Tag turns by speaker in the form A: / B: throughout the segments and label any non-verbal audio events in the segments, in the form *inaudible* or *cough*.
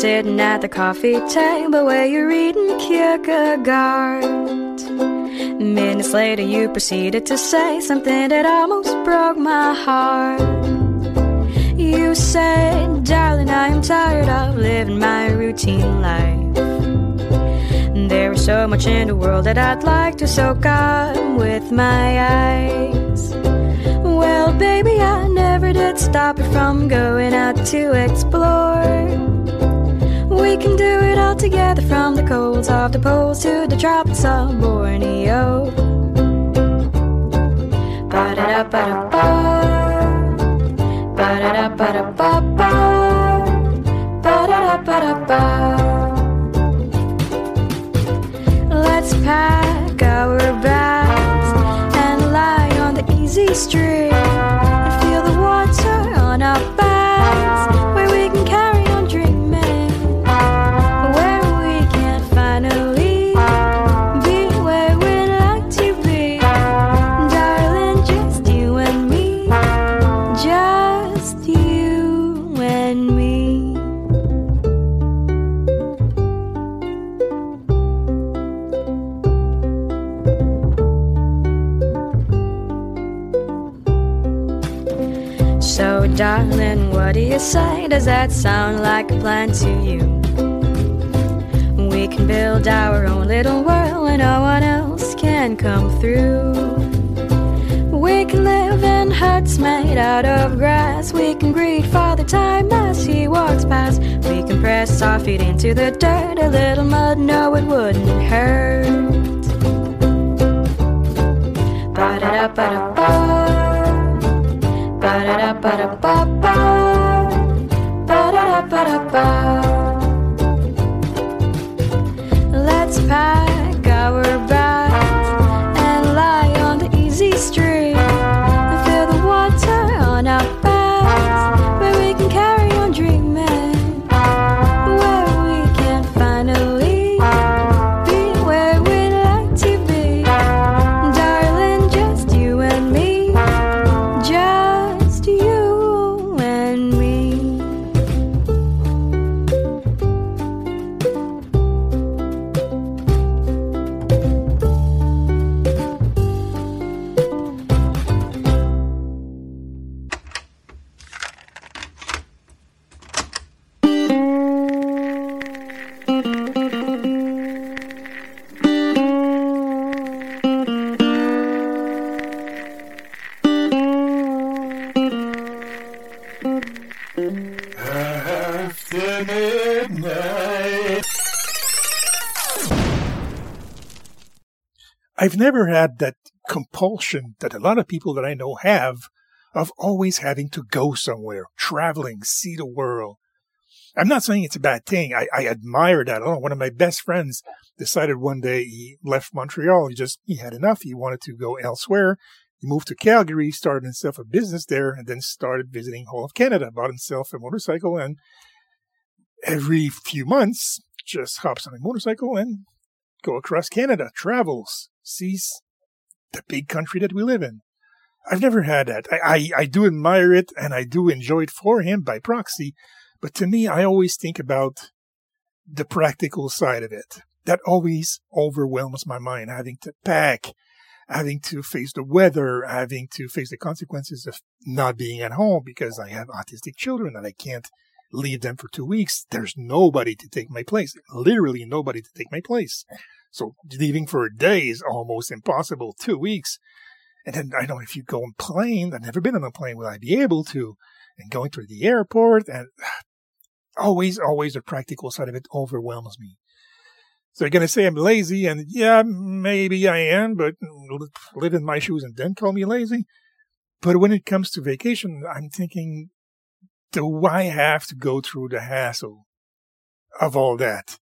A: sitting at the coffee table where you're reading Kierkegaard. Minutes later, you proceeded to say something that almost broke my heart. You said, Darling, I am tired of living my routine life. There is so much in the world that I'd like to soak up with my eyes. Well, baby, I never did stop it from going out to explore. We can do it all together from the colds of the poles to the tropics of Borneo. Ba-da-da-ba-da-ba. Ba-da-da-ba-da-ba-ba. Ba-da-da-ba-da-ba. Let's pack our bags and lie on the easy street plan to you? We can build our own little world where no one else can come through. We can live in huts made out of grass. We can greet Father Time as he walks past. We can press our feet into the dirt. A little mud, no, it wouldn't hurt.
B: I've never had that compulsion that a lot of people that I know have of always having to go somewhere, traveling, see the world. I'm not saying it's a bad thing. I, I admire that. Oh, one of my best friends decided one day he left Montreal. He just, he had enough. He wanted to go elsewhere. He moved to Calgary, started himself a business there, and then started visiting whole of Canada, bought himself a motorcycle, and every few months just hops on a motorcycle and go across Canada, travels, sees the big country that we live in. I've never had that. I, I, I do admire it and I do enjoy it for him by proxy, but to me, I always think about the practical side of it. That always overwhelms my mind, having to pack, having to face the weather, having to face the consequences of not being at home because I have autistic children and I can't leave them for two weeks. There's nobody to take my place. Literally nobody to take my place. So leaving for a day is almost impossible. Two weeks. And then I know if you go on plane, I've never been on a plane, will I be able to? And going to the airport and *sighs* always, always the practical side of it overwhelms me. So you're going to say I'm lazy, and yeah, maybe I am, but live in my shoes and then call me lazy. But when it comes to vacation, I'm thinking, do I have to go through the hassle of all that?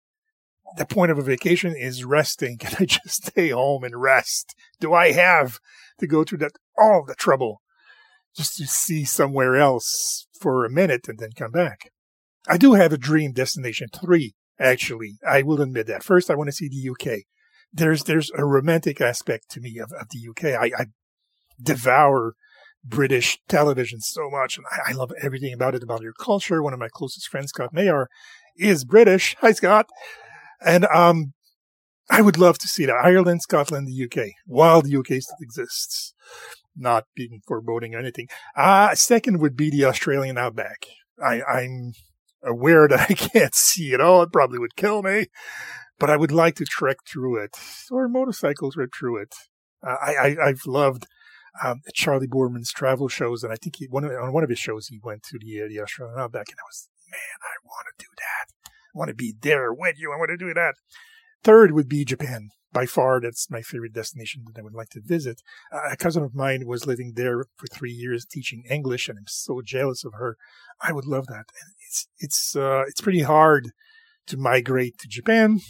B: The point of a vacation is resting. *laughs* Can I just stay home and rest? Do I have to go through that, all the trouble just to see somewhere else for a minute and then come back? I do have a dream destination three actually. I will admit that. First, I want to see the UK. There's there's a romantic aspect to me of, of the UK. I, I devour British television so much, and I, I love everything about it, about your culture. One of my closest friends, Scott Mayer, is British. *laughs* Hi, Scott. And um, I would love to see that. Ireland, Scotland, the UK, while the UK still exists. Not being foreboding or anything. Uh, second would be the Australian outback. I, I'm aware that *laughs* I can't see it all. It probably would kill me, but I would like to trek through it or motorcycle trip through it. Uh, I, I, have loved um, Charley Boorman's travel shows, and I think he, one of, on one of his shows he went to the uh, the Australian outback, and I was, man, I want to do that. I want to be there with you. I want to do that. Third would be Japan. By far, that's my favorite destination that I would like to visit. Uh, a cousin of mine was living there for three years teaching English, and I'm so jealous of her. I would love that. And it's it's uh, it's pretty hard to migrate to Japan,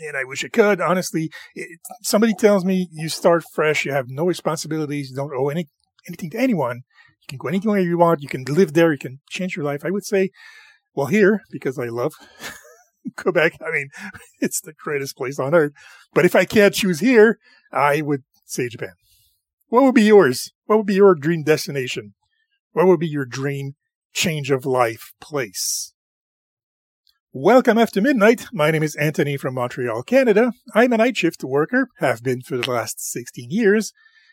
B: and I wish I could. Honestly, it, somebody tells me you start fresh, you have no responsibilities, you don't owe any anything to anyone. You can go anywhere you want. You can live there. You can change your life. I would say, well, here because I love *laughs* Quebec. I mean, *laughs* it's the greatest place on earth. But if I can't choose here, I would say Japan. What would be yours? What would be your dream destination? What would be your dream change of life place? Welcome after midnight. My name is Anthony from Montreal, Canada. I'm a night shift worker, have been for the last 16 years,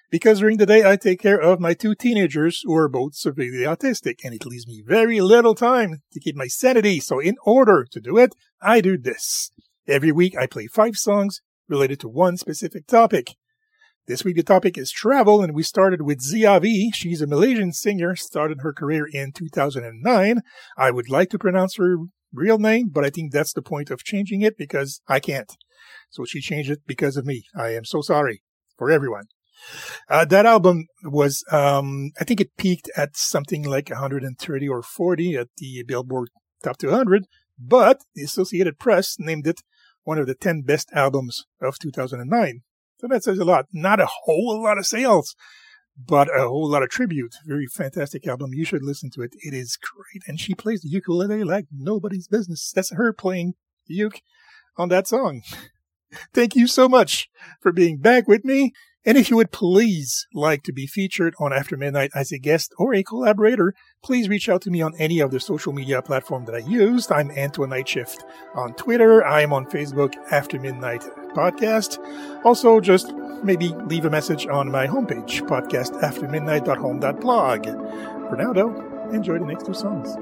B: because during the day I take care of my two teenagers who are both severely autistic, and it leaves me very little time to keep my sanity. So in order to do it, I do this. Every week I play five songs related to one specific topic. This week the topic is travel, and we started with Zee Avi. She's a Malaysian singer, started her career in 2009. I would like to pronounce her real name, but I think that's the point of changing it because I can't. So she changed it because of me. I am so sorry for everyone. Uh, that album was, um, I think it peaked at something like 130 or 40 at the Billboard Top 200, but the Associated Press named it one of the 10 best albums of 2009. So that says a lot. Not a whole lot of sales, but a whole lot of tribute. Very fantastic album. You should listen to it. It is great. And she plays the ukulele like nobody's business. That's her playing the uke on that song. *laughs* Thank you so much for being back with me. And if you would please like to be featured on After Midnight as a guest or a collaborator, please reach out to me on any of the social media platform that I used. I'm Antoine Nightshift on Twitter. I am on Facebook After Midnight Podcast. Also, just maybe leave a message on my homepage, podcastaftermidnight.home.blog. For now, though, enjoy the next two songs.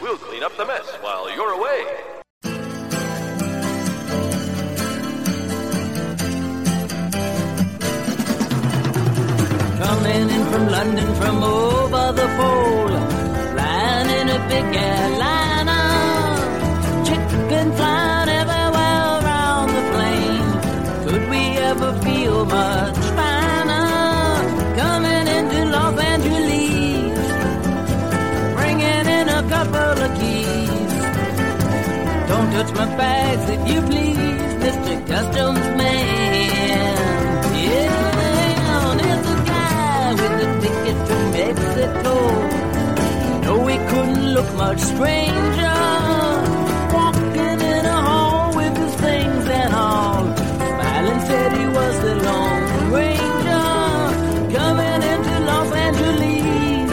C: We'll clean up the mess while you're away.
D: Much stranger. Walking in a hall with his things and all. Smiling said he was the Lone Ranger. Coming into Los Angeles.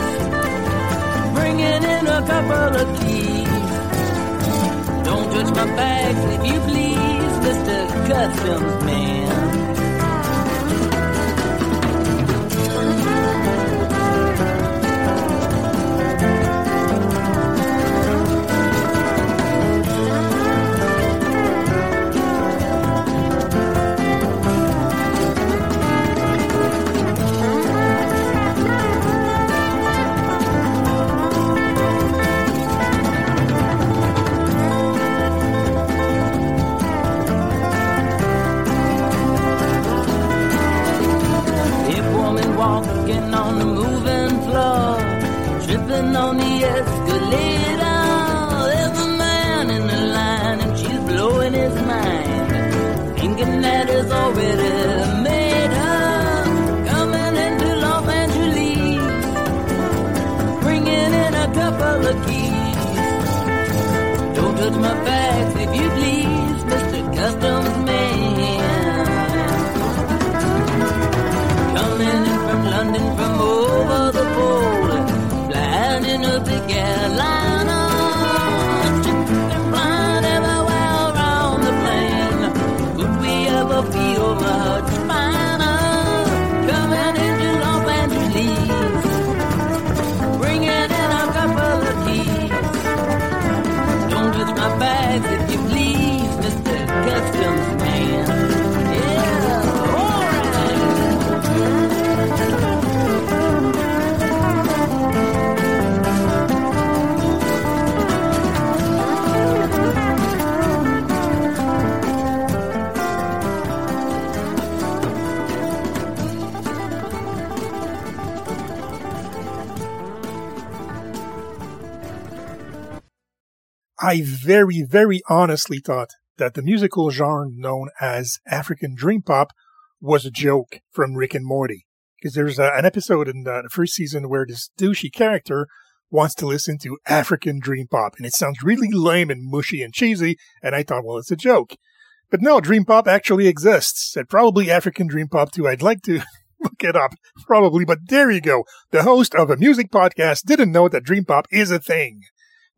D: Bringing in a couple of keys. Don't touch my bags if you please, Mr. Customs Man. My bags
B: I very, very honestly thought that the musical genre known as African Dream Pop was a joke from Rick and Morty. Because there's a, an episode in the, first season where this douchey character wants to listen to African Dream Pop, and it sounds really lame and mushy and cheesy, and I thought, well, it's a joke. But no, Dream Pop actually exists, and probably African Dream Pop too. I'd like to *laughs* look it up, probably, but there you go. The host of a music podcast didn't know that Dream Pop is a thing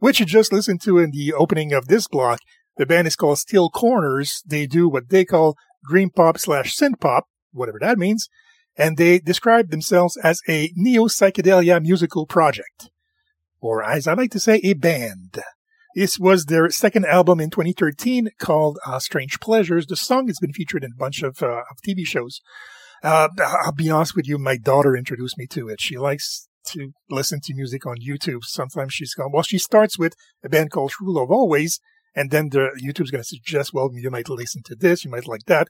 B: which you just listened to in the opening of this block. The band is called Still Corners. They do what they call dream pop slash synth pop, whatever that means, and they describe themselves as a neo psychedelia musical project, or as I like to say, a band. This was their second album in 2013 called uh, Strange Pleasures. The song has been featured in a bunch of, uh, of TV shows. Uh, I'll be honest with you, my daughter introduced me to it. She likes to listen to music on YouTube. Sometimes she's gone, well, she starts with a band called Rule of Always, and then the YouTube's going to suggest, well, you might listen to this, you might like that.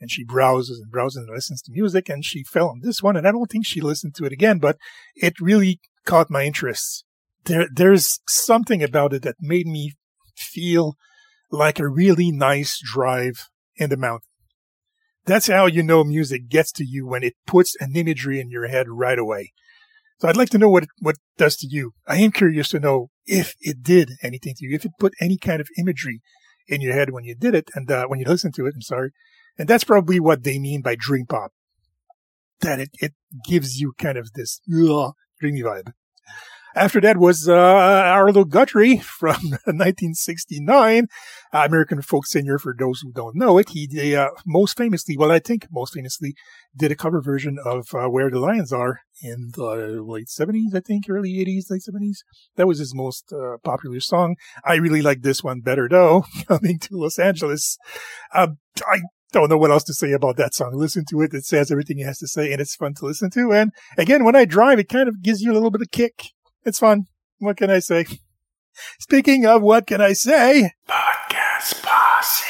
B: And she browses and browses and listens to music, and she fell on this one, and I don't think she listened to it again, but it really caught my interest. There, there's something about it that made me feel like a really nice drive in the mountain. That's how you know music gets to you when it puts an imagery in your head right away. So I'd like to know what it, what it does to you. I am curious to know if it did anything to you, if it put any kind of imagery in your head when you did it and uh, when you listened to it. I'm sorry, and that's probably what they mean by dream pop. That it it gives you kind of this ugh, dreamy vibe. After that was uh, Arlo Guthrie from *laughs* 1969, uh, American folk singer. For those who don't know it, he uh, most famously, well, I think most famously, did a cover version of uh, "Where the Lions Are" in the late 70s, I think, early 80s, late 70s. That was his most uh, popular song. I really like this one better, though. *laughs* Coming to Los Angeles, uh, I don't know what else to say about that song. Listen to it. It says everything it has to say and it's fun to listen to. And again, when I drive, it kind of gives you a little bit of kick. It's fun. What can I say? Speaking of what can I say? Podcast Posse.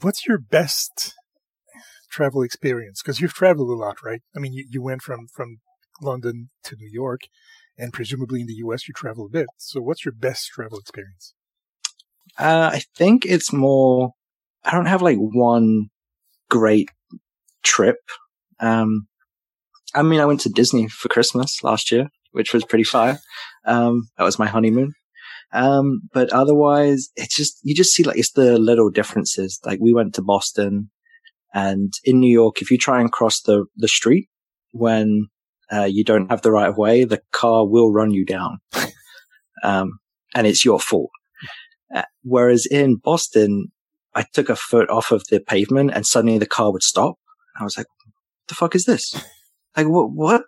B: What's your best travel experience? Because you've traveled a lot, right? I mean, you, you went from, from London to New York and presumably in the US you travel a bit. So what's your best travel experience?
E: Uh, I think it's more, I don't have like one great trip. Um, I mean, I went to Disney for Christmas last year, which was pretty fire. Um, that was my honeymoon. Um, but otherwise, it's just, you just see like, it's the little differences. Like we went to Boston and in New York, if you try and cross the, the street when uh, you don't have the right of way, the car will run you down. *laughs* um, and it's your fault. Uh, whereas in Boston, I took a foot off of the pavement and suddenly the car would stop. I was like, what the fuck is this? *laughs* Like, what, what?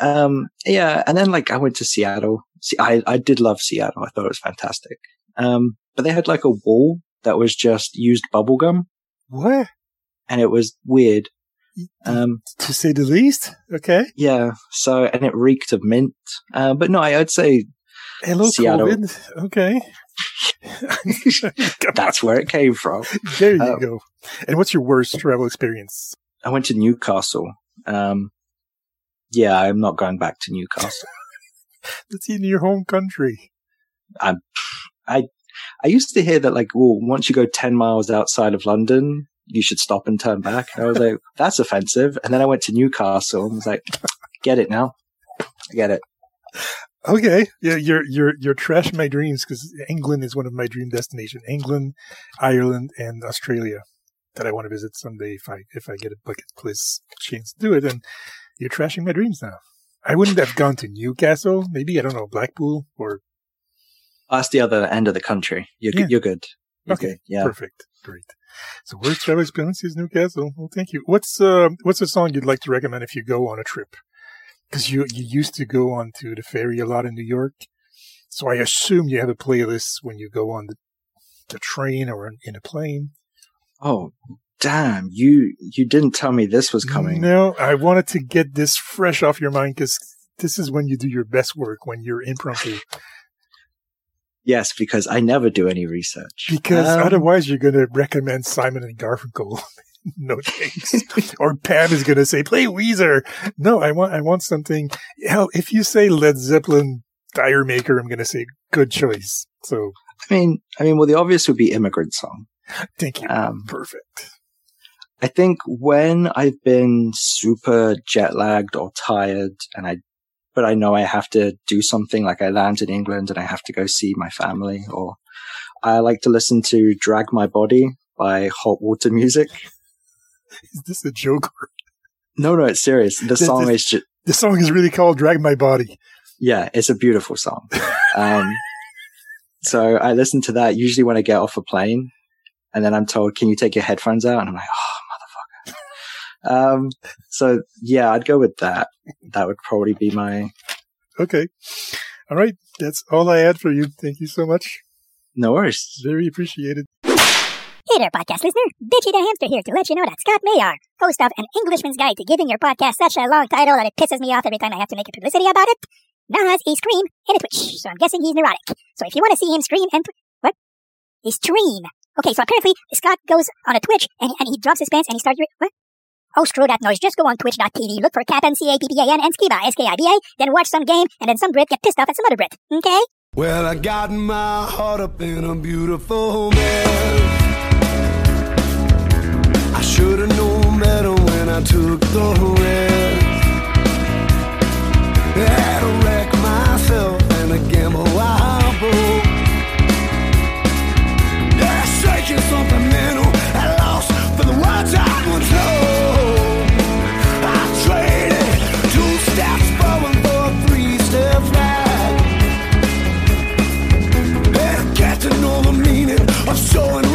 E: Um, yeah. And then like I went to Seattle. See, I, I did love Seattle. I thought it was fantastic. Um, but they had like a wall that was just used bubblegum.
B: What?
E: And it was weird.
B: Um, to say the least. Okay.
E: Yeah. So, and it reeked of mint. Uh, but no, I, would say
B: Hello, Seattle. COVID. Okay. *laughs* *laughs*
E: That's where it came from.
B: There you um, go. And what's your worst travel experience?
E: I went to Newcastle. Um, yeah, I'm not going back to Newcastle. *laughs*
B: That's in your home country.
E: I, I, I used to hear that like, well, once you go 10 miles outside of London, you should stop and turn back. And I was like, *laughs* that's offensive. And then I went to Newcastle and was like, get it now. I get it.
B: Okay. Yeah, you're, you're, you're trashing my dreams because England is one of my dream destinations. England, Ireland, and Australia that I want to visit someday if I, if I get a bucket place chance to do it. And you're trashing my dreams now. I wouldn't have gone to Newcastle. Maybe, I don't know, Blackpool or.
E: That's the other end of the country. You're, yeah. you're good. You're
B: okay.
E: Good. Yeah.
B: Perfect. Great. So worst travel experience is Newcastle. Well, thank you. What's uh, what's a song you'd like to recommend if you go on a trip? Because you you used to go on to the ferry a lot in New York, so I assume you have a playlist when you go on the the train or in a plane.
E: Oh, damn! You you didn't tell me this was coming.
B: No, I wanted to get this fresh off your mind because this is when you do your best work when you're impromptu.
E: Yes, because I never do any research.
B: Because um, otherwise, you're going to recommend Simon and Garfunkel. *laughs* no thanks. *laughs* or Pam is going to say, "Play Weezer." No, I want, I want something. Hell, if you say Led Zeppelin, Tire Maker, I'm going to say good choice. So,
E: I mean, I mean, well, the obvious would be "Immigrant Song."
B: Thank you. Um, Perfect.
E: I think when I've been super jet lagged or tired, and I but I know I have to do something like I land in England and I have to go see my family or I like to listen to Drag My Body by Hot Water Music. *laughs*
B: Is this a joke?
E: No, no, it's serious. The song is just.
B: The song is really called Drag My Body.
E: Yeah, it's a beautiful song. *laughs* um, so I listen to that usually when I get off a plane and then I'm told, can you take your headphones out? And I'm like, oh, um, so yeah, I'd go with that. That would probably be my.
B: Okay. All right. That's all I had for you. Thank you so much.
E: No worries.
B: Very appreciated.
F: Hey there, podcast listener. Bitchy the Hamster here to let you know that Scott Mayar, host of An Englishman's Guide to Giving Your Podcast such a long title that it pisses me off every time I have to make a publicity about it, now has a scream and a twitch, so I'm guessing he's neurotic. So if you want to see him scream and tw- what? A stream. Okay, so apparently Scott goes on a Twitch and, and he drops his pants and he starts, what? Oh, screw that noise. Just go on twitch.tv, look for Cap'n, C-A-P-P-A-N, and Skiba, S-K-I-B-A, then watch some game, and then some Brit get pissed off at some other Brit. Okay?
G: Well, I got my heart up in a beautiful mess. I should've known better when I took the risk. Had to wreck myself going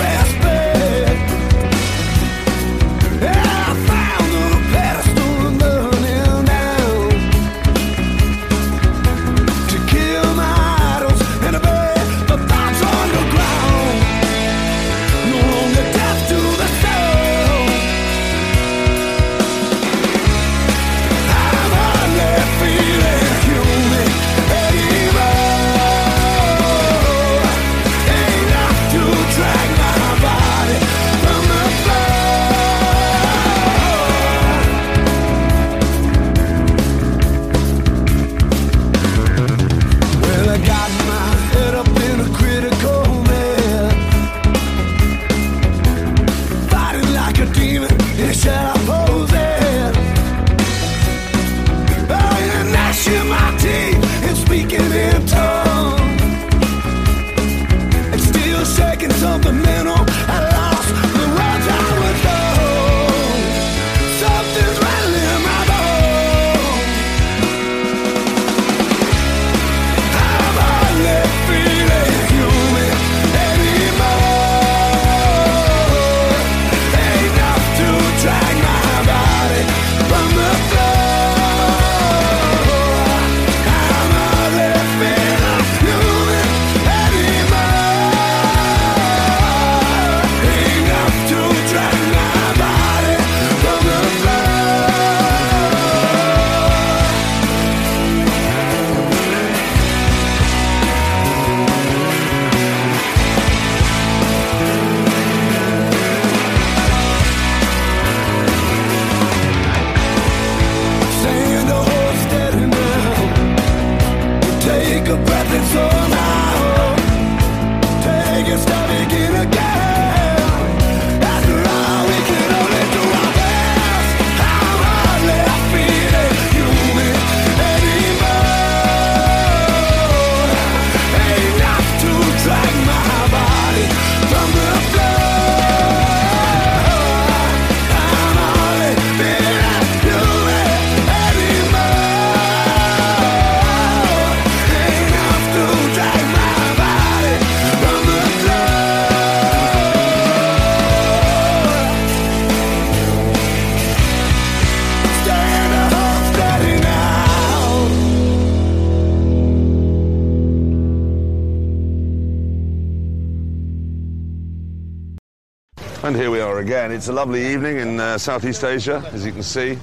H: And here we are again. It's a lovely evening in uh, Southeast Asia, as you can see,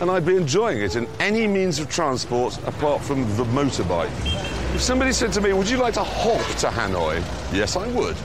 H: and I'd be enjoying it in any means of transport apart from the motorbike. If somebody said to me, Would you like to hop to Hanoi? Yes, I would.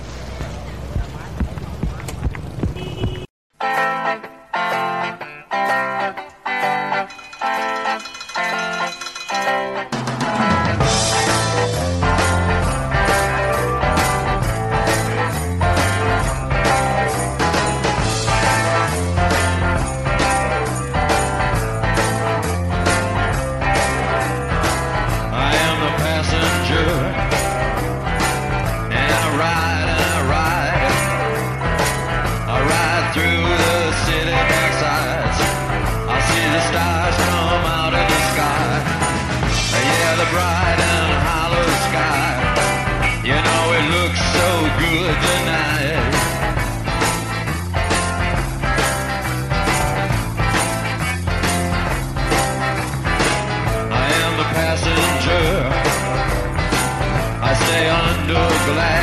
I: glad.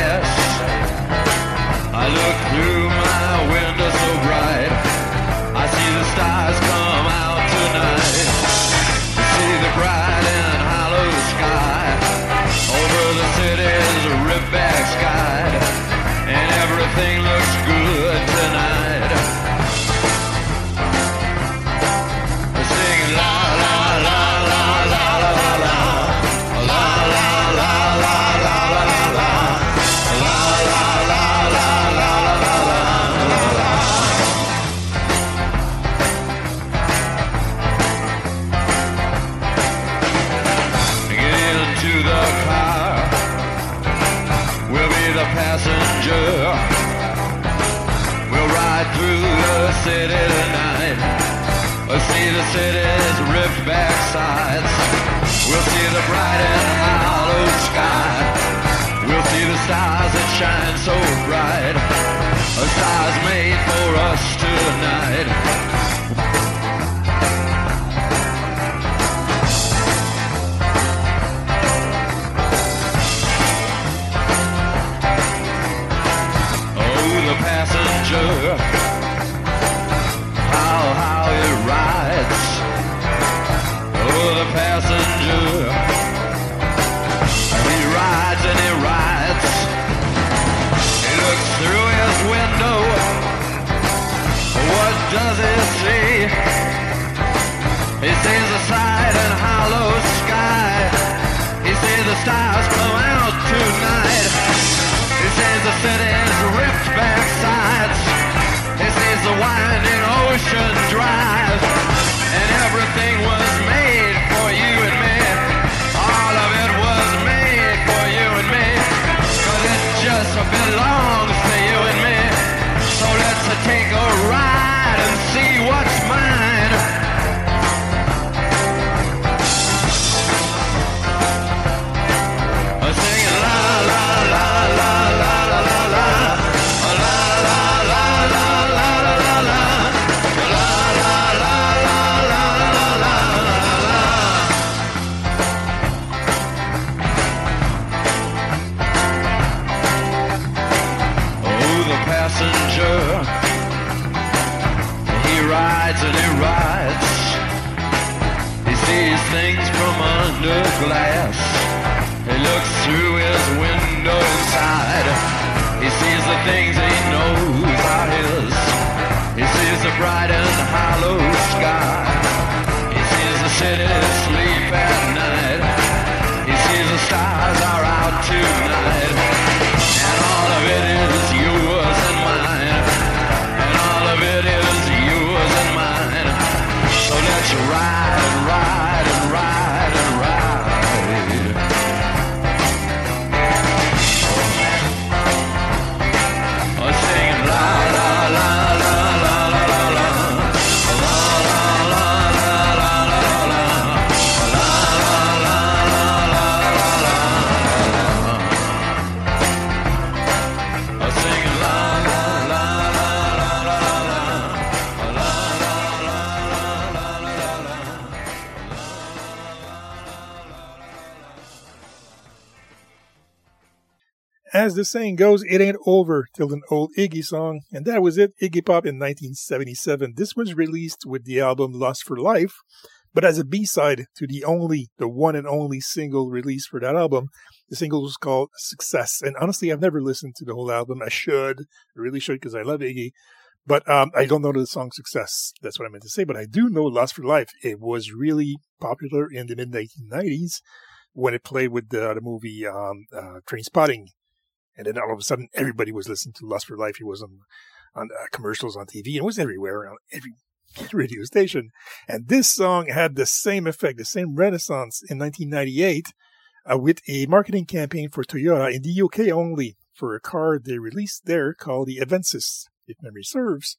I: shine so bright. A star's made for us tonight.
B: As the saying goes, it ain't over till an old Iggy song, and that was it, Iggy Pop in 1977. This was released with the album Lust for Life, but as a B-side to the only, the one and only single released for that album. The single was called Success, and honestly, I've never listened to the whole album. I should, I really should, because I love Iggy. But um, I don't know the song Success. That's what I meant to say. But I do know Lust for Life. It was really popular in the mid 1990s when it played with the, the movie um, uh, Trainspotting. And then all of a sudden, everybody was listening to Lust for Life. He was on, on uh, commercials on TV. It was everywhere, on every *laughs* radio station. And this song had the same effect, the same renaissance in 1998 uh, with a marketing campaign for Toyota in the UK only for a car they released there called the Avensis, if memory serves.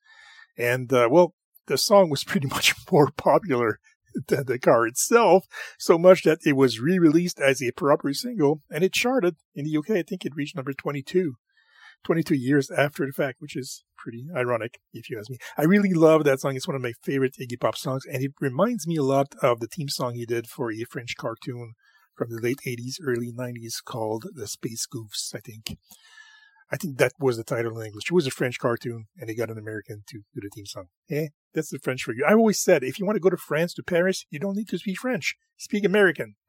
B: And, uh, well, the song was *laughs* pretty much more popular *laughs* the car itself, so much that it was re-released as a proper single, and it charted in the UK. I think it reached number 22, 22 years after the fact, which is pretty ironic, if you ask me. I really love that song. It's one of my favorite Iggy Pop songs, and it reminds me a lot of the theme song he did for a French cartoon from the late 80s, early 90s called The Space Goofs, I think. I think that was the title in English. It was a French cartoon, and they got an American to do the theme song. Eh, that's the French for you. I always said, if you want to go to France, to Paris, you don't need to speak French. Speak American. *laughs*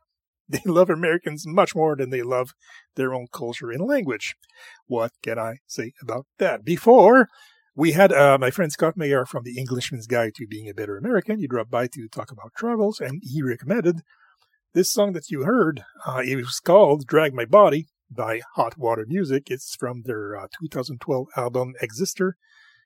B: They love Americans much more than they love their own culture and language. What can I say about that? Before, we had uh, my friend Scott Mayer from the Englishman's Guide to Being a Better American. He dropped by to talk about travels, and he recommended this song that you heard. Uh, it was called Drag My Body by Hot Water Music. It's from their uh, 2012 album Exister,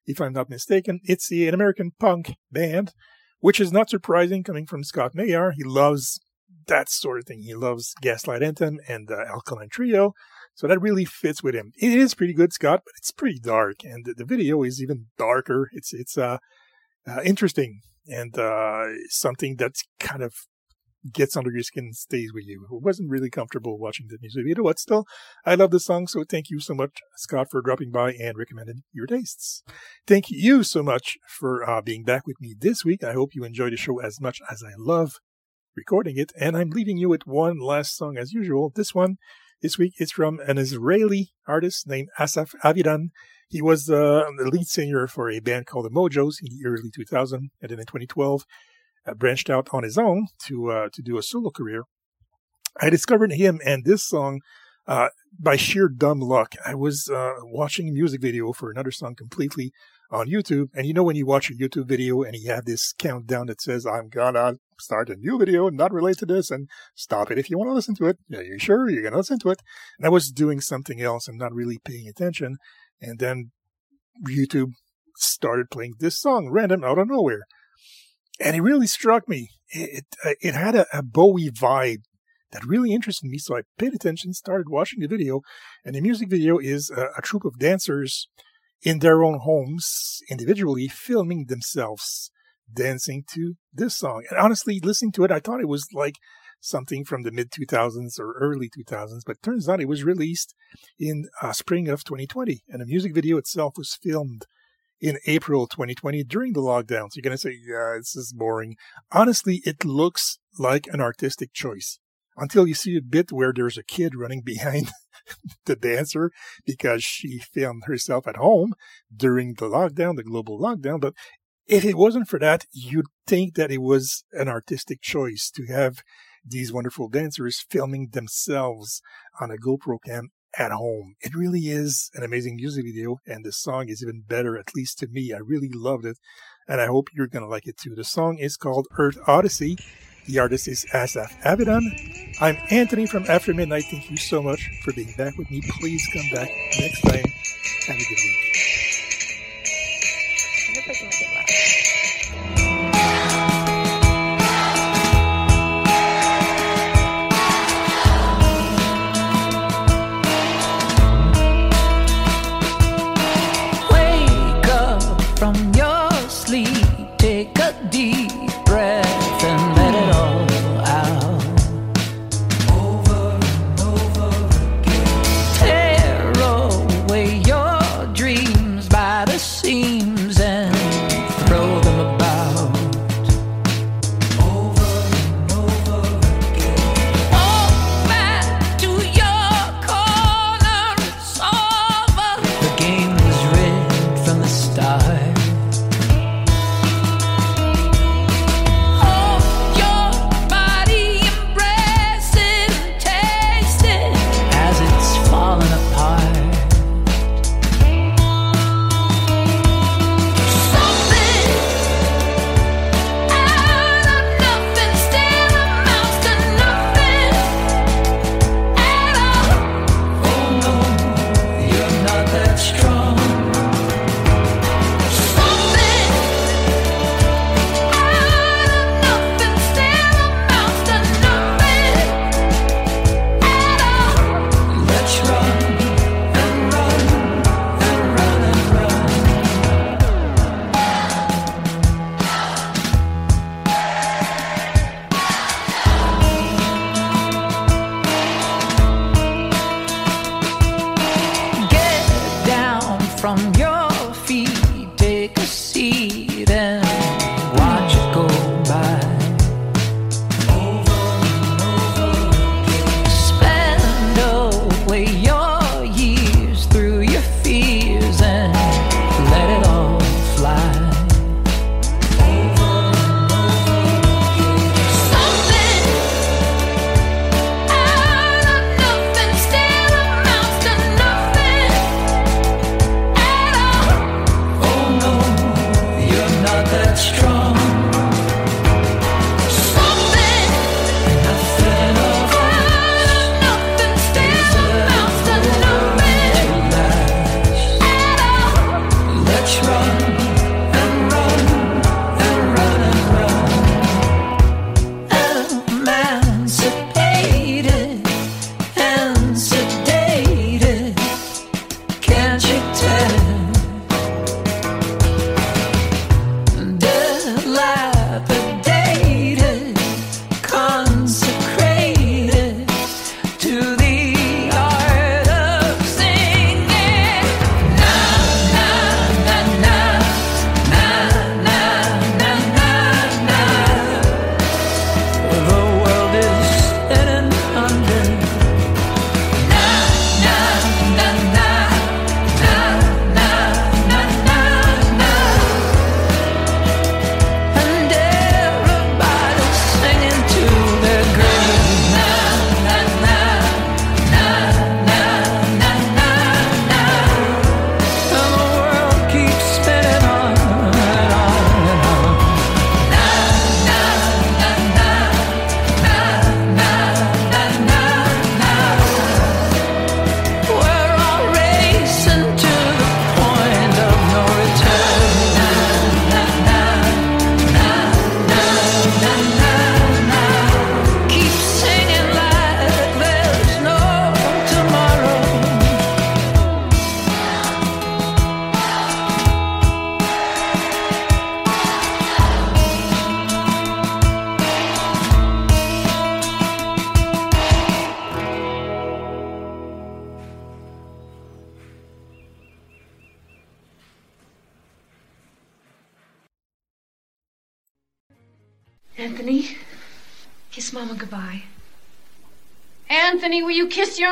B: if I'm not mistaken. It's an American punk band, which is not surprising coming from Scott Mayer. He loves that sort of thing. He loves Gaslight Anthem and uh, Alkaline Trio. So that really fits with him. It is pretty good, Scott, but it's pretty dark, and the, the video is even darker. It's it's uh, uh interesting and uh, something that's kind of gets under your skin and stays with you. It wasn't really comfortable watching the music video, but still, I love the song. So thank you so much, Scott, for dropping by and recommending your tastes. Thank you so much for uh, being back with me this week. I hope you enjoy the show as much as I love recording it. And I'm leaving you with one last song as usual. This one this week is from an Israeli artist named Asaf Avidan. He was uh, the lead singer for a band called the Mojos in the early 2000s, and then in 2012 uh, branched out on his own to uh, to do a solo career. I discovered him and this song uh, by sheer dumb luck. I was uh, watching a music video for another song completely on YouTube, and you know when you watch a YouTube video and you have this countdown that says "I'm gonna start a new video and not related to this," and stop it if you want to listen to it. Are you sure you're gonna listen to it? And I was doing something else and not really paying attention, and then YouTube started playing this song random out of nowhere and it really struck me. It it, uh, it had a, a, Bowie vibe that really interested me, so I paid attention, started watching the video, and the music video is a, a of dancers in their own homes, individually filming themselves dancing to this song. And honestly, listening to it, I thought it was like something from the mid 2000s or early 2000s, but turns out it was released in uh, spring of 2020, and the music video itself was filmed in April 2020 during the lockdowns. You're going to say, yeah, this is boring. Honestly, it looks like an artistic choice until you see a bit where there's a kid running *laughs* behind the dancer because she filmed herself at home during the lockdown, the global lockdown. But if it wasn't for that, you'd think that it was an artistic choice to have these wonderful dancers filming themselves on a GoPro cam at home. It really is an amazing music video, and the song is even better, at least to me. I really loved it, and I hope you're to like it too. The song is called Earth Odyssey. The artist is Asaf Avidan. I'm Anthony from After Midnight. Thank you so much for being back with me. Please come back next time. Have a good week.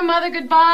J: Mother goodbye?